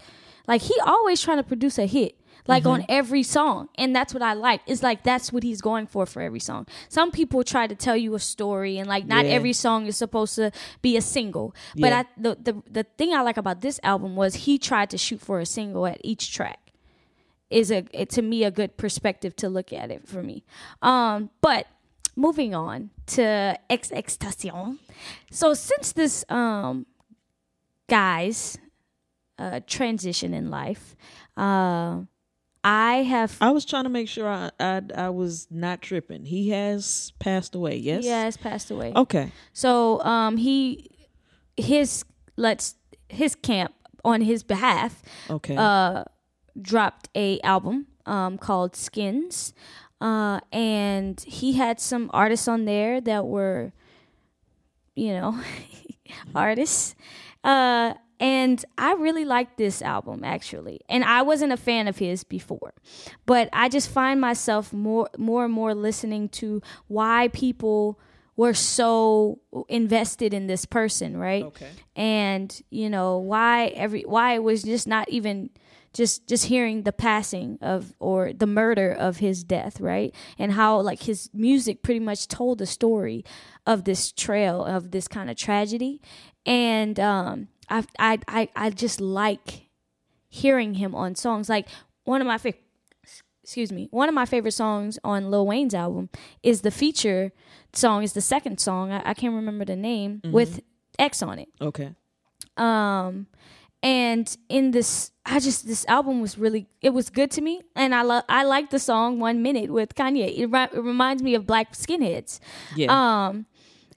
like he always trying to produce a hit. Like on every song. And that's what I like. It's like that's what he's going for for every song. Some people try to tell you a story and like not Yeah. every song is supposed to be a single. But Yeah. I the, the the thing I like about this album was he tried to shoot for a single at each track is a it, to me a good perspective to look at it for me. Um, but moving on to XXXTentacion. So since this um guy's uh transition in life, uh I have. I was trying to make sure I, I I was not tripping. He has passed away. Yes. he has passed away. Okay. So um he his let's his camp on his behalf Okay. uh dropped a album um, called Skins, uh, and he had some artists on there that were, you know, artists. Uh, and I really liked this album actually. And I wasn't a fan of his before. But I just find myself more more and more listening to why people were so invested in this person, right? Okay. And, you know, why every why it was just not even just just hearing the passing of or the murder of his death, right? And how like his music pretty much told the story of this trail of this kind of tragedy. And um I I I I just like hearing him on songs. Like one of my favorite excuse me, one of my favorite songs on Lil Wayne's album is the feature song, is the second song. I, I can't remember the name with X on it. Okay. Um and in this I just this album was really it was good to me and I love I like the song 1 minute with Kanye. It, ri- it reminds me of Black Skinheads. Yeah. Um,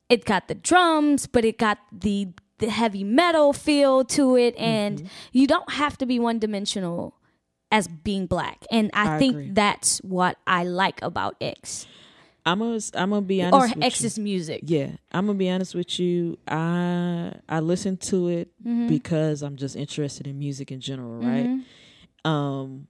it got the drums, but it got the the heavy metal feel to it, and Mm-hmm. you don't have to be one dimensional as being black. And I, I think agree. that's what I like about X I'm gonna I'm gonna be or honest. with you. X's music. Yeah, I'm gonna be honest with you. I I listen to it Mm-hmm. because I'm just interested in music in general, right? Um,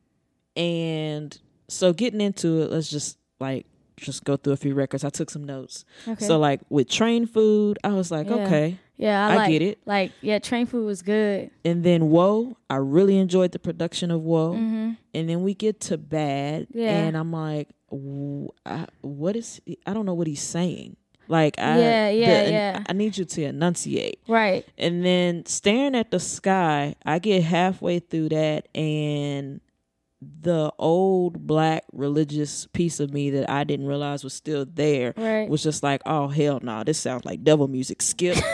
and so getting into it, let's just like just go through a few records. I took some notes. Okay. So like with Train Food, I was like, Yeah. okay. Yeah, I, I like, get it. Like, yeah, Train Food was good. And then Whoa, I really enjoyed the production of Whoa. And then we get to Bad, Mm-hmm. Yeah. and I'm like, I, what is? I don't know what he's saying. Like, I, Yeah, yeah, the- yeah. I need you to enunciate. Right. And then staring at the sky, I get halfway through that, and the old black religious piece of me that I didn't realize was still there Right. was just like, oh hell no, this sounds like devil music. Skip.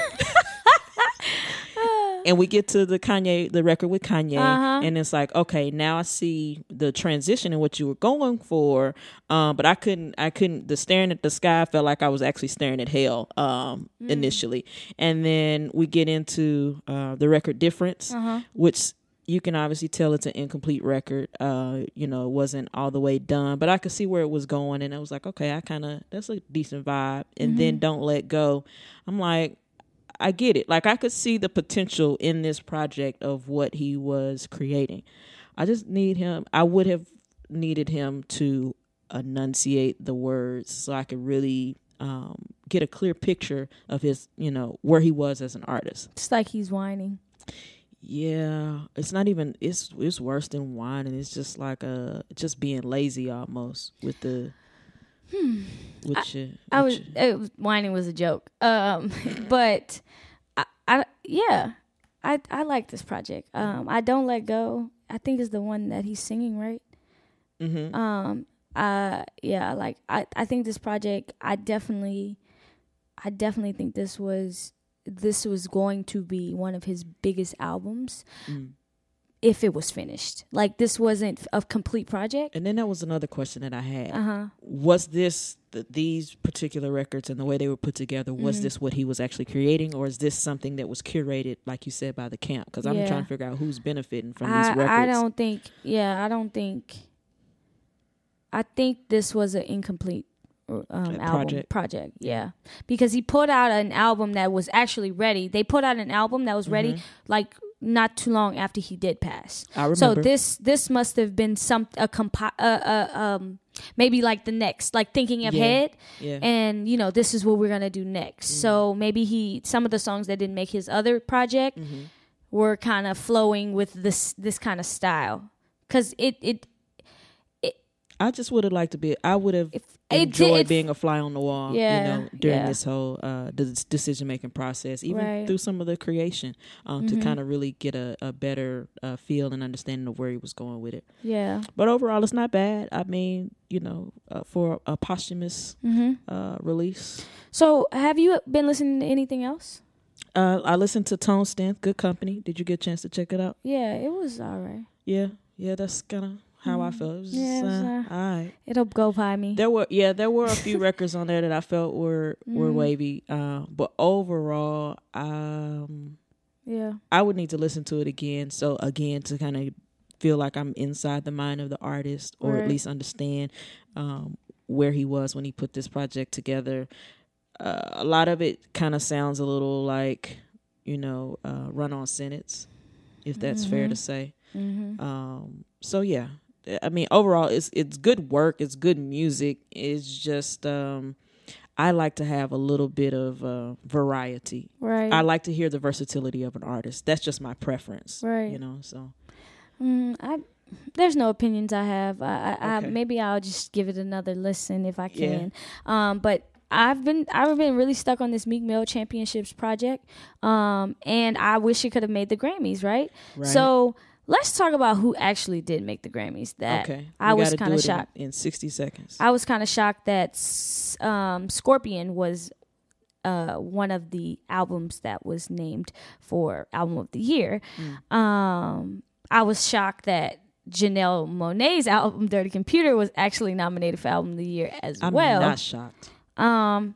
and we get to the Kanye, the record with Kanye, Uh-huh. and it's like, okay, now I see the transition and what you were going for. Um, but I couldn't, I couldn't. The staring at the sky felt like I was actually staring at hell. Um, Mm. initially, and then we get into uh, the record difference, Uh-huh. which you can obviously tell it's an incomplete record. Uh, you know, it wasn't all the way done, but I could see where it was going, and I was like, okay, I kind of that's a decent vibe. And then don't let go. I'm like, I get it. Like I could see the potential in this project of what he was creating. I just need him. I would have needed him to enunciate the words so I could really um, get a clear picture of his, you know, where he was as an artist. It's like he's whining. Yeah, it's not even. It's it's worse than whining. It's just like uh, just being lazy almost with the. Hmm. I was, it was whining was a joke. Um, but I, I, yeah, I, I like this project. Um, I don't let go. I think is the one that he's singing, right? Mhm. Um, uh, yeah, like I, I think this project. I definitely, I definitely think this was, this was going to be one of his biggest albums. Mm. If it was finished, like this wasn't a complete project. And then that was another question that I had. Uh huh. was this th- these particular records and the way they were put together was Mm-hmm. this what he was actually creating or is this something that was curated like you said by the camp because i'm Yeah. trying to figure out who's benefiting from these records I don't think. Yeah, I don't think. I think this was an incomplete um, album project. project. Yeah, because he put out an album that was actually ready. They put out an album that was ready, like not too long after he did pass. I So this this must have been some a compi- uh, uh, um maybe like the next like thinking ahead yeah and you know this is what we're gonna do next Mm-hmm. so maybe he some of the songs that didn't make his other project Mm-hmm. were kind of flowing with this this kind of style because it it i just would have liked to be i would have enjoyed did- being a fly on the wall Yeah, you know during yeah. this whole uh decision making process even Right. through some of the creation um, Mm-hmm. to kind of really get a, a better uh, feel and understanding of where he was going with it yeah but overall it's not bad i mean you know uh, for a posthumous hmm uh, release so have you been listening to anything else Uh, I listened to Tone Stith, Good Company. Did you get a chance to check it out? yeah it was all right Yeah, yeah, that's kind of how I felt. It was Yeah, it was, uh, uh, all right. it'll go by me There were yeah, there were a few records on there that I felt were were Mm-hmm. wavy. Uh, but overall, um, yeah I would need to listen to it again. So again, to kind of feel like I'm inside the mind of the artist, or Right. at least understand um, where he was when he put this project together. Uh, a lot of it kind of sounds a little like, you know, uh, run on sentence, if that's fair to say. Um, so yeah, I mean, overall, it's it's good work. It's good music. It's just um, I like to have a little bit of uh, variety. Right. I like to hear the versatility of an artist. That's just my preference. Right. You know. So Mm, I there's no opinions I have. I, I, Okay. I maybe I'll just give it another listen if I Yeah. can. Um, but I've been I've been really stuck on this Meek Mill Championships project. Um, and I wish it could have made the Grammys. Right. Right. So let's talk about who actually did make the Grammys. That okay, I was kind of it in- shocked. in, sixty seconds. I was kind of shocked that um, Scorpion was uh, one of the albums that was named for album of the year. Mm. Um, I was shocked that Janelle Monáe's album Dirty Computer was actually nominated for album of the year as well. I'm not shocked. um,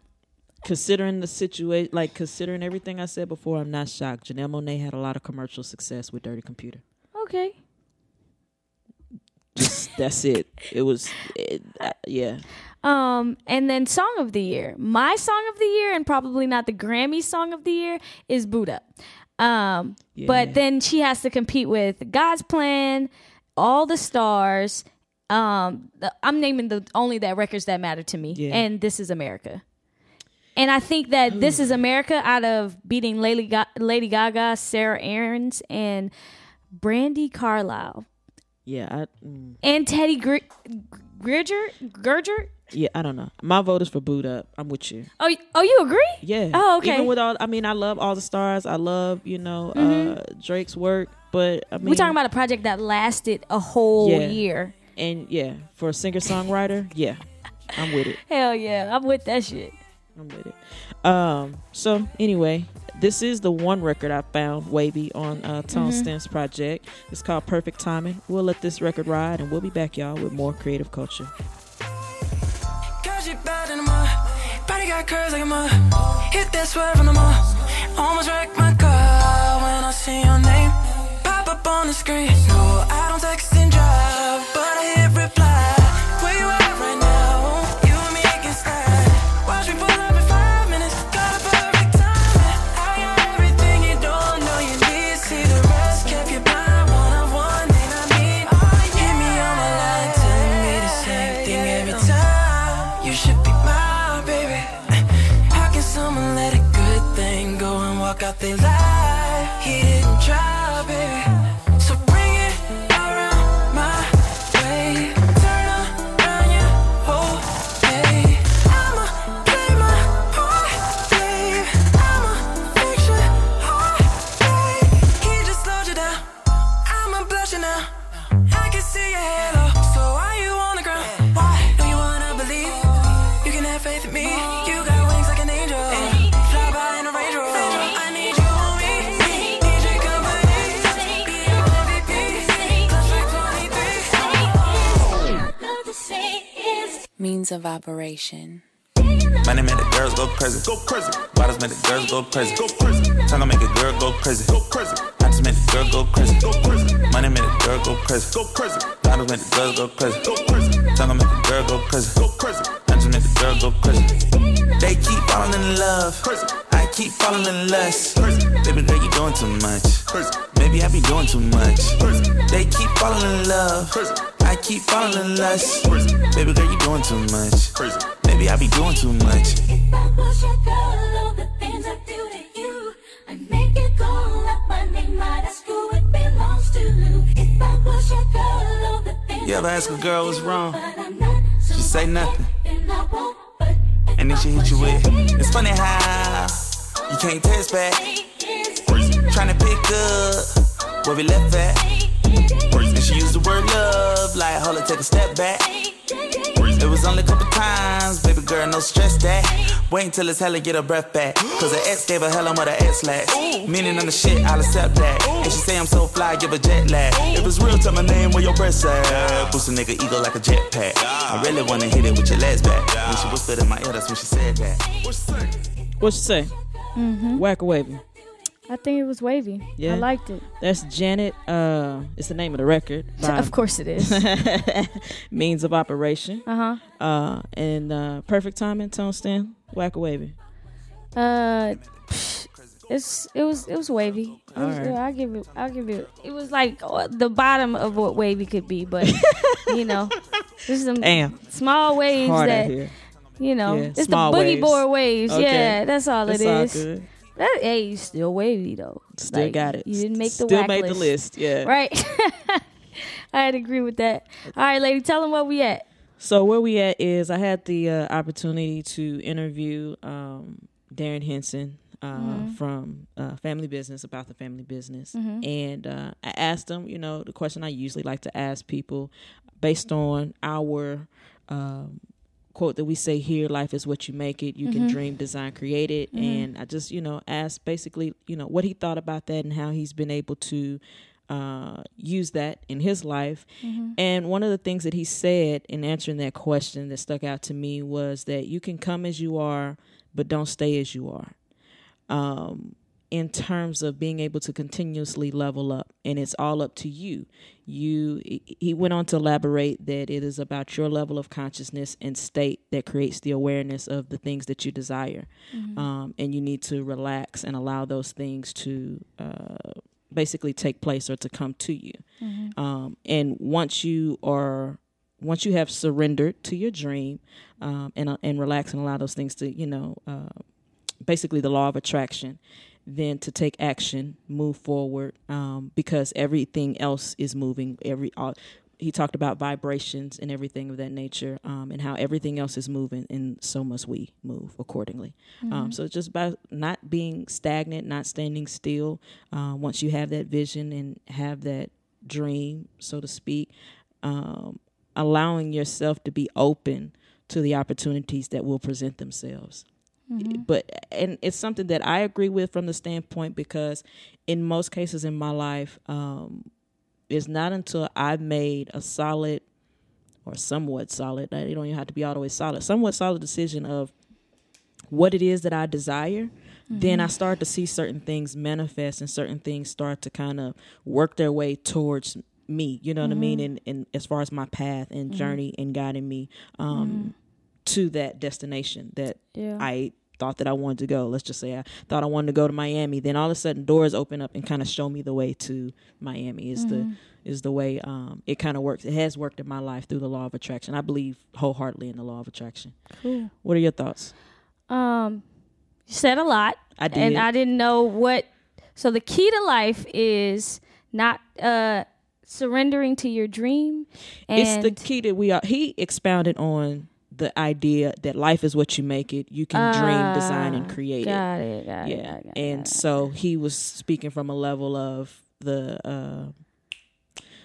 Considering the situation, like considering everything I said before, I'm not shocked. Janelle Monet had a lot of commercial success with Dirty Computer. Okay. Just that's it. It was, it, uh, yeah. Um, and then song of the year. My song of the year, and probably not the Grammy song of the year, is Boo'd Up. Um, Yeah. but then she has to compete with God's Plan, All the Stars. Um, the, I'm naming the only that records that matter to me, Yeah. and This Is America. And I think that This Is America, out of beating Lady, Ga- Lady Gaga, Sarah Aarons, and Brandi Carlile, Yeah, I, mm, and Teddy Gr- Gridger, Gerger. yeah, I don't know. My vote is for Boo'd Up. I'm with you. Oh, oh, you agree? Yeah. Oh, okay. Even with all, I mean, I love all the stars. I love, you know, uh, Drake's work. But I mean, We're Mm-hmm. talking about a project that lasted a whole Yeah. year. and yeah, for a singer songwriter, yeah, I'm with it. Hell yeah, I'm with that shit. I'm with it. Um. So anyway, this is the one record I found wavy on uh, Tone Mm-hmm. Stith's project. It's called Perfect Timing. We'll let this record ride, and we'll be back, y'all, with more creative culture. Girl, He didn't try, baby. Means of operation. Money make the girls go crazy. Go crazy. Bottles make the girls go crazy. Go crazy. Tongue make a girl go crazy. Go crazy. I just make the girl go crazy. Go crazy. Money make the girl go crazy. Go crazy. Bottles make the girls go crazy. Go crazy. Tongue make the girl go crazy. Go crazy. I just make the girl go crazy. They keep falling in love. Crazy. I keep falling in lust. Crazy. Baby girl, you doing too much. Crazy. Maybe I be doing too much. Crazy. They keep falling in love. Crazy. I keep falling. Crazy. Baby girl, you doing too much. Maybe I be doing too much. I was your girl, all the things I do to you, I make it go up. My name might who it belongs to. If I was your girl, all the You ever ask a girl what's wrong? but I'm not, so She say nothing. and I won't, but if And then she hit you with It's funny how you can't text back. Tryna pick up where we left at. And she used the word love, like hold it, take a step back. It was only a couple times, baby girl, no stress that. Wait until it's hell and get her breath back. Cause her ex gave her hell on what her ex lacks. Meaning on the shit, I'll accept that. And she say I'm so fly, give a jet lag. If it's real, tell my name where your breasts at. Boost a nigga ego like a jetpack. I really wanna hit it with your legs back. When she whispered in my ear, that's when she said that. what she say? Mm-hmm. Whack a wavy. I think it was wavy. Yeah. I liked it. That's Janet. Uh, it's the name of the record. Of course it is. Means of Operation. uh huh. Uh, and uh, Perfect Timing, Tone Stith, Whack a Wavy. Uh, psh, it's it was it was wavy. It was, Alright. I'll give it. I'll give it. It was like uh, the bottom of what wavy could be, but you know, there's some Damn. small waves that you know. Yeah, it's the boogie waves. board waves. Okay. Yeah, that's all That's it all is. good. That hey, you still wavy though. Still Like, got it. You didn't make the Still made list. the list. Yeah. right? I'd agree with that. All right, lady, tell them where we at. So where we at is I had the uh, opportunity to interview um, Darrin Henson uh, Mm-hmm. from uh, Family Business about the family business, Mm-hmm. and uh, I asked him, you know, the question I usually like to ask people based on our um, quote that we say here: "Life is what you make it. You Mm-hmm. can dream, design, create it." And I just, you know, asked basically, you know, what he thought about that and how he's been able to uh, use that in his life. And one of the things that he said in answering that question that stuck out to me was that you can come as you are, but don't stay as you are. Um, in terms of being able to continuously level up, and it's all up to you. You, he went on to elaborate that it is about your level of consciousness and state that creates the awareness of the things that you desire, um, and you need to relax and allow those things to uh, basically take place or to come to you. Um, and once you are, once you have surrendered to your dream, um, and uh, and relax and allow those things to, you know, uh, basically the law of attraction, then to take action, move forward, um, because everything else is moving. Every all, he talked about vibrations and everything of that nature, um, and how everything else is moving, and so must we move accordingly. Um, so it's just about not being stagnant, not standing still. Uh, once you have that vision and have that dream, so to speak, um, allowing yourself to be open to the opportunities that will present themselves. Mm-hmm. But and it's something that I agree with from the standpoint because in most cases in my life, um, it's not until I've made a solid or somewhat solid, you don't even have to be all the way solid, somewhat solid decision of what it is that I desire, then I mm-hmm. start to see certain things manifest and certain things start to kind of work their way towards me. You know what I mean? Mm-hmm. And, and as far as my path and journey and guiding me um, to that destination that Yeah. I thought that I wanted to go. Let's just say I thought I wanted to go to Miami. Then all of a sudden doors open up and kind of show me the way to Miami. Is the is the way um, it kind of works. It has worked in my life through the law of attraction. I believe wholeheartedly in the law of attraction. Cool. What are your thoughts? Um, you said a lot. I did. and I didn't know what. So the key to life is not uh surrendering to your dream. And it's the key that we are. He expounded on the idea that life is what you make it. You can dream, design, and create it. Got it. Got yeah it, got and it. so he was speaking from a level of the uh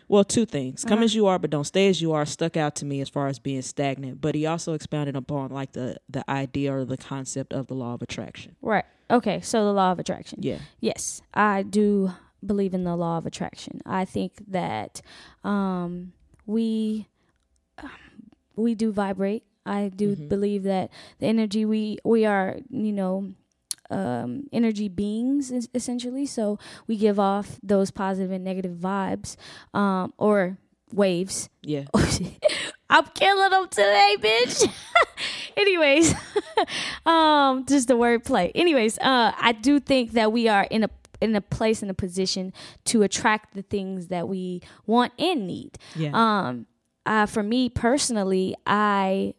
well two things come Uh-huh. as you are but don't stay as you are stuck out to me as far as being stagnant but he also expounded upon like the the idea or the concept of the law of attraction right. Okay. So the law of attraction. yeah Yes, I do believe in the law of attraction. I think that um, we we do vibrate. I do believe that the energy we we are, you know, um, energy beings es- essentially. So we give off those positive and negative vibes um, or waves. yeah I'm killing them today, bitch. Anyways, um, just the wordplay. Anyways, uh, I do think that we are in a in a place in a position to attract the things that we want and need. yeah Um, uh, for me personally, I,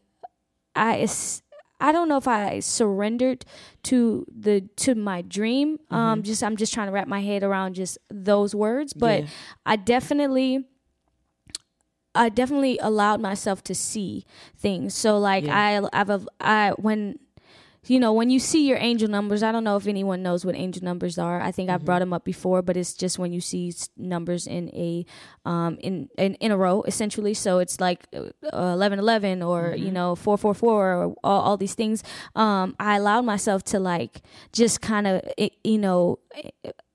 I, I don't know if I surrendered to the to my dream. Um, just I'm just trying to wrap my head around just those words, but Yeah. I definitely. I definitely allowed myself to see things. So like I I've a- I when you know when you see your angel numbers, I don't know if anyone knows what angel numbers are. I think I've brought them up before, but it's just when you see numbers in a um in in, in a row essentially. So it's like uh, eleven eleven or you know four four four or all, all these things. Um, I allowed myself to like just kind of you know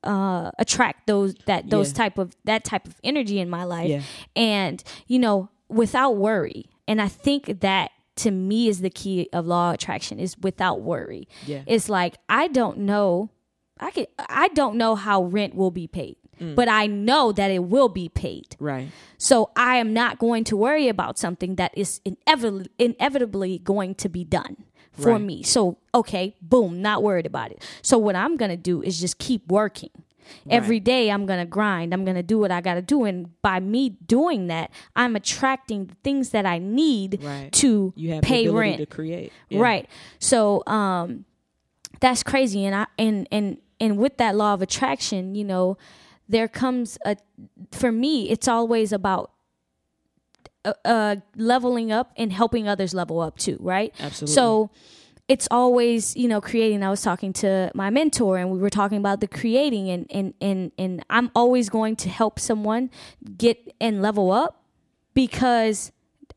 uh attract those that those Yeah. type of that type of energy in my life Yeah. and you know without worry and i think that to me is the key of law of attraction is without worry Yeah. it's like i don't know I could I don't know how rent will be paid, Mm. but I know that it will be paid. Right. So I am not going to worry about something that is inevitably inevitably going to be done for Right. me. So okay, boom, not worried about it. So what I'm gonna do is just keep working. Every day I'm gonna grind. I'm gonna do what I gotta do, and by me doing that, I'm attracting the things that I need Right. to pay rent. to create. Yeah. Right. So um that's crazy and I and and and with that law of attraction, you know, there comes a for me it's always about uh, uh leveling up and helping others level up too, right? Absolutely. So it's always, you know, creating. I was talking to my mentor and we were talking about the creating and and and and I'm always going to help someone get and level up because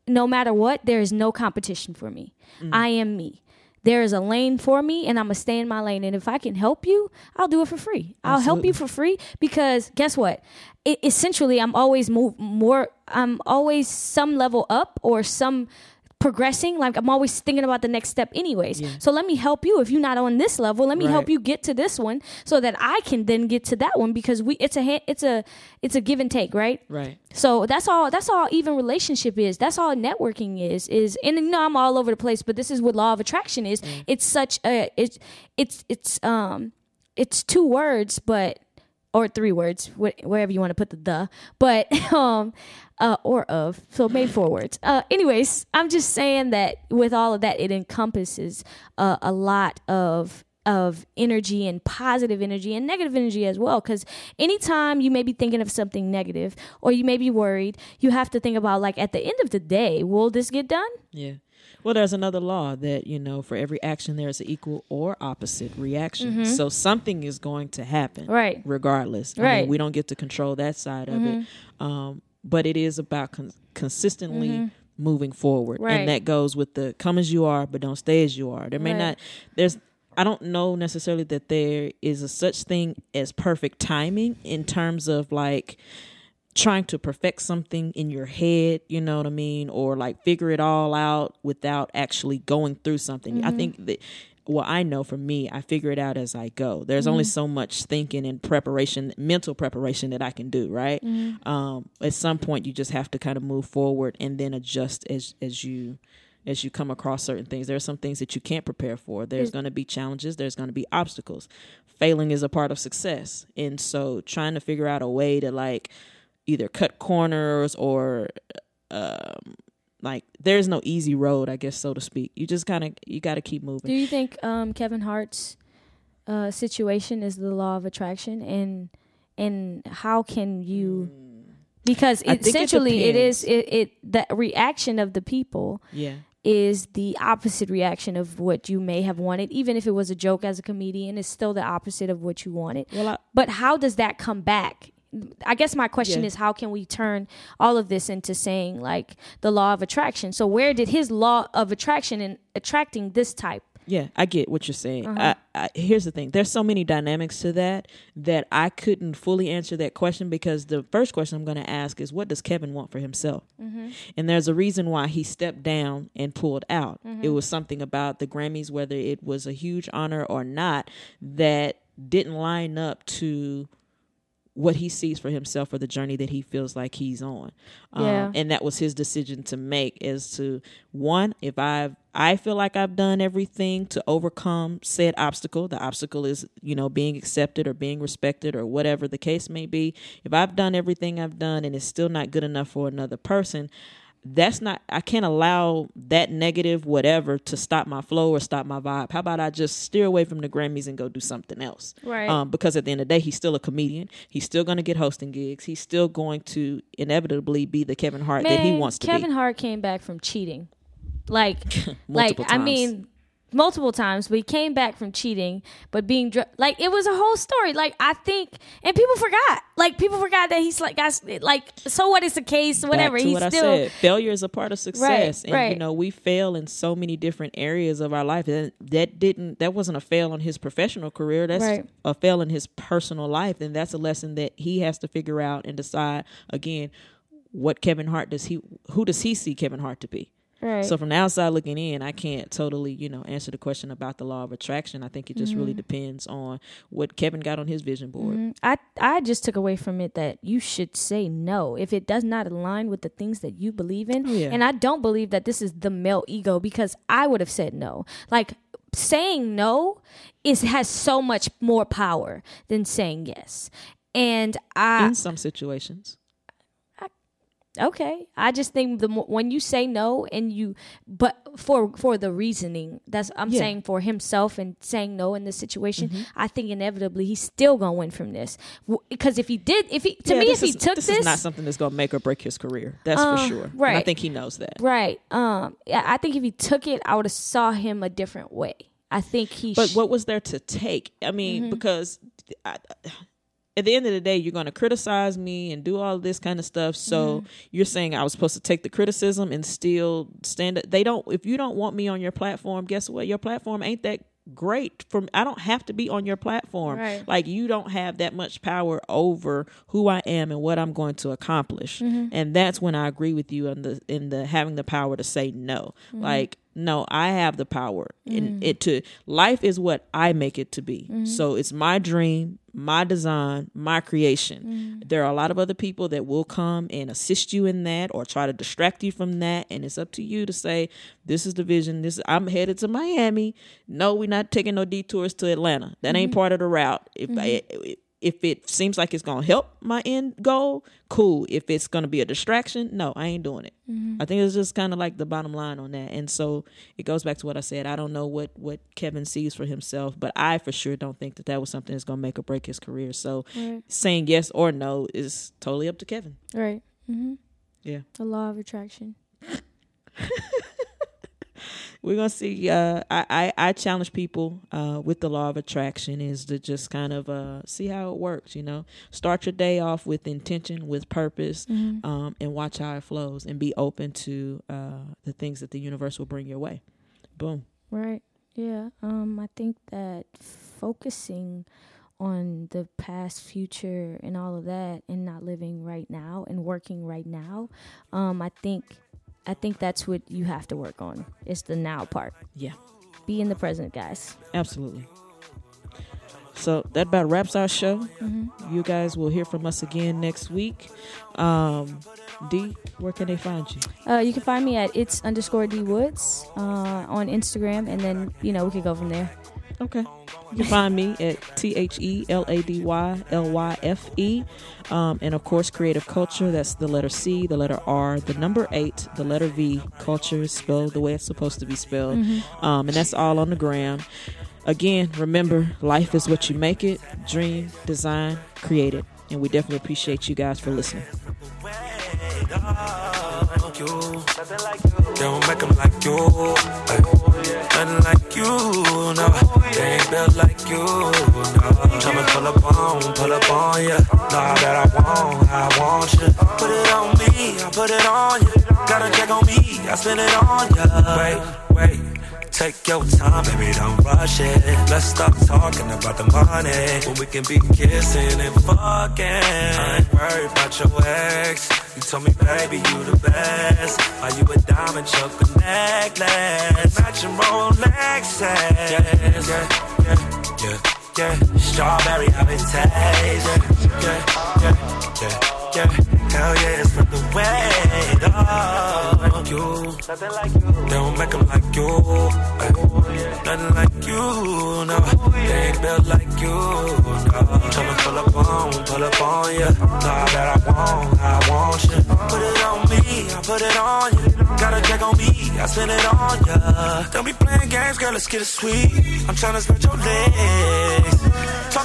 no matter what, there is no competition for me. Mm. I am me. There is a lane for me, and I'm gonna stay in my lane. And if I can help you, I'll do it for free. I'll help you for free because guess what? It, essentially, I'm always move more. I'm always some level up or some progressing. Like I'm always thinking about the next step, anyways. So let me help you. If you're not on this level, let me help you get to this one so that I can then get to that one because we. It's a it's a it's a give and take, right? Right. So that's all. That's all. Even relationship is. That's all networking is. Is and you know I'm all over the place, but this is what law of attraction is. It's such a. It's it's it's um it's two words, but or three words, wh- wherever you want to put the the, but um uh or of. So maybe four words. Uh, anyways, I'm just saying that with all of that, it encompasses uh, a lot of of energy and positive energy and negative energy as well because anytime you may be thinking of something negative or you may be worried you have to think about like at the end of the day will this get done Yeah. Well, there's another law that, you know, for every action, there's an equal or opposite reaction. So something is going to happen. Mm-hmm. Right. Regardless. Right. Mm-hmm. mean, we don't get to control that side of it. Um, but it is about con- consistently moving forward. Mm-hmm. Right. And that goes with the come as you are, but don't stay as you are. There may Right. not, there's, I don't know necessarily that there is a such thing as perfect timing in terms of like, trying to perfect something in your head, you know what I mean, or like figure it all out without actually going through something. I think that well, I know for me, I figure it out as I go. There's only so much thinking and preparation, mental preparation that I can do, right? Um, at some point you just have to kind of move forward and then adjust as as you as you come across certain things. There are some things that you can't prepare for. There's going to be challenges, there's going to be obstacles. Failing is a part of success. And so trying to figure out a way to like either cut corners or um like there's no easy road, I guess so to speak. You just kind of you got to keep moving. do you think um kevin hart's uh situation is the law of attraction and and how can you because I think it essentially it is it, it the reaction of the people Yeah. is the opposite reaction of what you may have wanted. Even if it was a joke as a comedian, it's still the opposite of what you wanted. Well, I- but how does that come back? I guess my question Yeah. is how can we turn all of this into saying like the law of attraction? So where did his law of attraction and attracting this type? Yeah, I get what you're saying. Uh-huh. I, I, here's the thing: there's so many dynamics to that that I couldn't fully answer that question because the first question I'm going to ask is, what does Kevin want for himself? Mm-hmm. And there's a reason why he stepped down and pulled out. Mm-hmm. It was something about the Grammys, whether it was a huge honor or not, that didn't line up to what he sees for himself or the journey that he feels like he's on. Yeah. Um, and that was his decision to make as to one, if I've I feel like I've done everything to overcome said obstacle. The obstacle is, you know, being accepted or being respected or whatever the case may be. If I've done everything I've done and it's still not good enough for another person, that's not I can't allow that negative whatever to stop my flow or stop my vibe. How about I just steer away from the Grammys and go do something else? Right. Um, because at the end of the day, he's still a comedian. He's still going to get hosting gigs. He's still going to inevitably be the Kevin Hart that he Man, wants to Kevin be. Kevin Hart came back from cheating. Like like Multiple I mean multiple times, but he came back from cheating, but being dr- like it was a whole story. Like I think, and people forgot. Like people forgot that he's like, guys, like so what is the case? Whatever. Back to he's what still I said. Failure is a part of success, right, and you know we fail in so many different areas of our life. And that didn't that wasn't a fail on his professional career. That's Right. a fail in his personal life, and that's a lesson that he has to figure out and decide again. What Kevin Hart does he? Who does he see Kevin Hart to be? Right. So from the outside looking in, I can't totally, you know, answer the question about the law of attraction. I think it just really Mhm. depends on what Kevin got on his vision board. Mhm. I I just took away from it that you should say no if it does not align with the things that you believe in. Oh, yeah. And I don't believe that this is the male ego because I would have said no. Like saying no is has so much more power than saying yes. And I In some situations. Okay i just think the mo- when you say no and you but for for the reasoning that's i'm Yeah. saying for himself and saying no in this situation Mm-hmm. i think inevitably he's still gonna win from this because if he did if he to Yeah, me if he is- took this, this, is not something that's going to make or break his career. That's Uh, for sure. And I think he knows that. right um yeah, i think if he took it i would have saw him a different way i think he But sh- what was there to take? I mean, because I, at the end of the day, you're going to criticize me and do all this kind of stuff. So mm-hmm. you're saying I was supposed to take the criticism and still stand. Up. They don't. If you don't want me on your platform, guess what? Your platform ain't that great for I don't have to be on your platform. Right. Like you don't have that much power over who I am and what I'm going to accomplish. Mm-hmm. And that's when I agree with you in the in the having the power to say no. Mm-hmm. Like no, I have the power in mm. it to life is what I make it to be. Mm-hmm. So it's my dream, my design, my creation. Mm. There are a lot of other people that will come and assist you in that or try to distract you from that and it's up to you to say this is the vision. This I'm headed to Miami. No, we're not taking no detours to Atlanta. That ain't mm-hmm. part of the route. If mm-hmm. I, if it seems like it's gonna help my end goal, cool. If it's gonna be a distraction, no, I ain't doing it. I think it's just kind of like the bottom line on that. And so it goes back to what I said. I don't know what what Kevin sees for himself, but I for sure don't think that that was something that's gonna make or break his career. So Right. saying yes or no is totally up to Kevin. right mm-hmm. Yeah. the law of attraction we're gonna see uh I, I i challenge people uh with the law of attraction is to just kind of uh see how it works you know start your day off with intention with purpose um and watch how it flows and be open to uh the things that the universe will bring your way boom Right. Yeah. Um, I think that focusing on the past, future, and all of that, and not living right now and working right now, um, I think, I think that's what you have to work on. It's the now part. yeah Be in the present, guys. absolutely so that about wraps our show Mm-hmm. you guys will hear from us again next week um d where can they find you Uh, you can find me at it's underscore d woods uh, on Instagram, and then you know we could go from there. Okay. You can find me at T H E L A D Y L Y F E. Um, and of course, Creative Culture. That's the letter C, the letter R, the number eight, the letter V. Culture is spelled the way it's supposed to be spelled. Um, and that's all on the gram. Again, remember, life is what you make it. Dream, design, create it. And we definitely appreciate you guys for listening. Don't make them like you. Ay, Nothing like you, no. They ain't built like you, no. Tryna pull up on, pull up on ya. Know that I want, I want you. Put it on me, I put it on you. Got a check on me, I spend it on ya. Wait, wait. Take your time, baby, don't rush it. Let's stop talking about the money when we can be kissing and fucking. I ain't worried about your ex. You told me, baby, you the best. Are you a diamond choker necklace? Matching Rolexes. Yeah, yeah, yeah, yeah, yeah. Strawberry i've habitation. Yeah, yeah, yeah, yeah. Hell yeah, it's for the way. Oh, you. Nothing like you. They don't make them like you. Ay, Nothing like you, no. They ain't built like you, no. Tryna pull up on, pull up on ya. Know that I want, I want you. Put it on me, I put it on you. Got a check on me, I spend it on ya. Don't be playing games, girl, let's get it sweet. I'm tryna stretch your legs.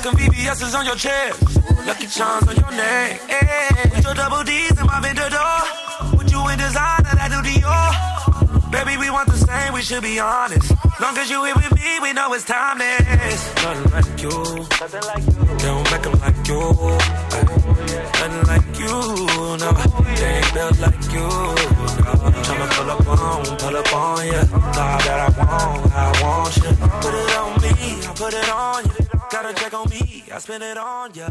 Talking VVS's on your chest. Lucky charms on your neck. eh. With your double D's in my vendor door. With you in designer, that do Dior. Baby, we want the same, we should be honest. Long as you here with me, we know it's timeless. Nothing like you. Nothing like you. Don't make them like you. Ay, Nothing like you, no. They ain't built like you, no. Tryna pull up on, pull up on ya. Know that I want, I want you. Put it on me, I put it on you. Got a check on me, I spend it on ya.